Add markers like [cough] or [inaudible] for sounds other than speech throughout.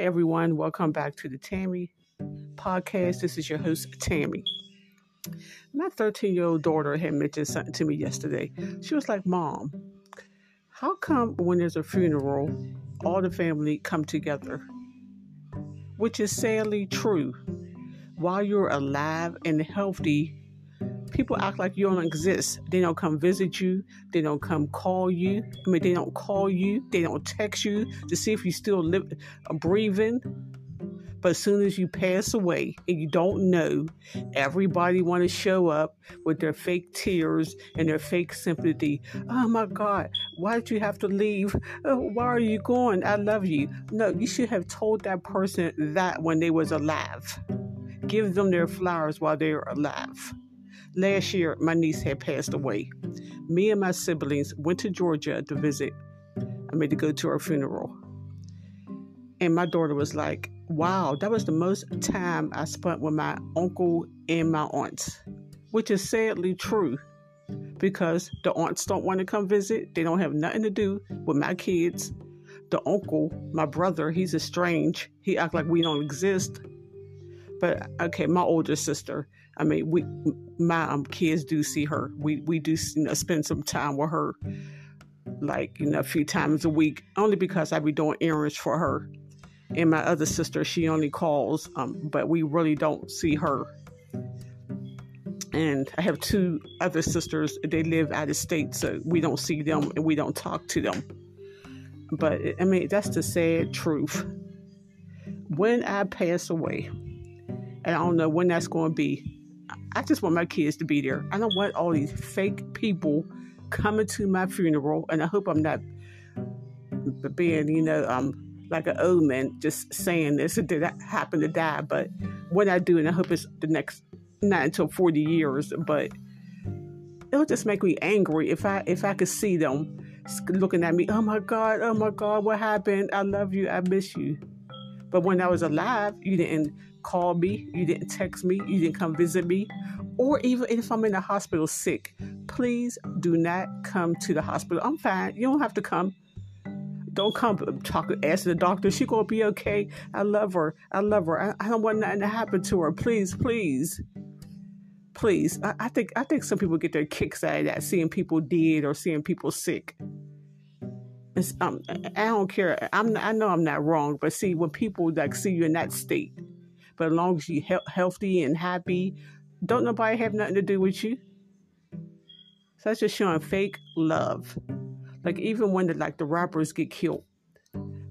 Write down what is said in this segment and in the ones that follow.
Hi, everyone. Welcome back to the Tammy podcast. This is your host, Tammy. My 13 year old daughter had mentioned something to me yesterday. She was like, Mom, how come when there's a funeral, all the family come together? Which is sadly true. While you're alive and healthy, people act like you don't exist. They don't come visit you. They don't come call you. I mean, they don't call you. They don't text you to see if you still live, uh, breathing. But as soon as you pass away and you don't know, everybody want to show up with their fake tears and their fake sympathy. Oh my God, why did you have to leave? Oh, why are you going? I love you. No, you should have told that person that when they was alive. Give them their flowers while they're alive. Last year, my niece had passed away. Me and my siblings went to Georgia to visit. I made to go to her funeral. And my daughter was like, Wow, that was the most time I spent with my uncle and my aunts, which is sadly true because the aunts don't want to come visit. They don't have nothing to do with my kids. The uncle, my brother, he's estranged. He act like we don't exist. But okay, my older sister, I mean, we my um, kids do see her. We we do you know, spend some time with her, like you know, a few times a week, only because I be doing errands for her. And my other sister, she only calls, um, but we really don't see her. And I have two other sisters. They live out of state, so we don't see them and we don't talk to them. But I mean, that's the sad truth. When I pass away, and I don't know when that's going to be, I just want my kids to be there. I don't want all these fake people coming to my funeral, and I hope I'm not being, you know, um, like an old man just saying this did I happen to die. But when I do, and I hope it's the next not until 40 years, but it'll just make me angry if I if I could see them looking at me. Oh my God! Oh my God! What happened? I love you. I miss you. But when I was alive, you didn't call me, you didn't text me, you didn't come visit me, or even if I'm in the hospital sick, please do not come to the hospital. I'm fine. You don't have to come. Don't come talk ask the doctor. She gonna be okay. I love her. I love her. I, I don't want nothing to happen to her. Please, please, please. I, I think I think some people get their kicks out of that, seeing people dead or seeing people sick. Um, I don't care. I'm I know I'm not wrong, but see when people like see you in that state, but as long as you he- healthy and happy, don't nobody have nothing to do with you. So that's just showing fake love. Like even when the like the rappers get killed,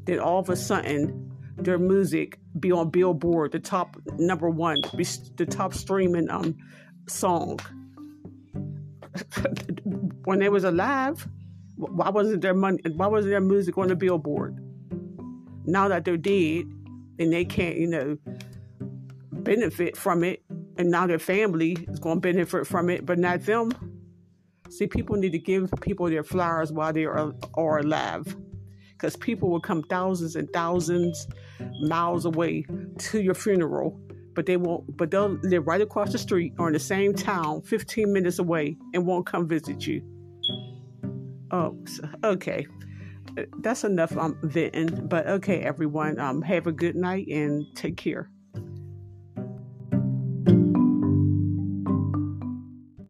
then all of a sudden their music be on Billboard, the top number one, the top streaming um song. [laughs] when they was alive, why wasn't their money? Why wasn't their music on the Billboard? Now that they're dead, and they can't, you know, benefit from it, and now their family is going to benefit from it, but not them. See, people need to give people their flowers while they are, are alive. Because people will come thousands and thousands miles away to your funeral, but they won't. But they'll live right across the street or in the same town, 15 minutes away, and won't come visit you. Oh, okay. That's enough. Um, venting, but okay, everyone. Um, have a good night and take care.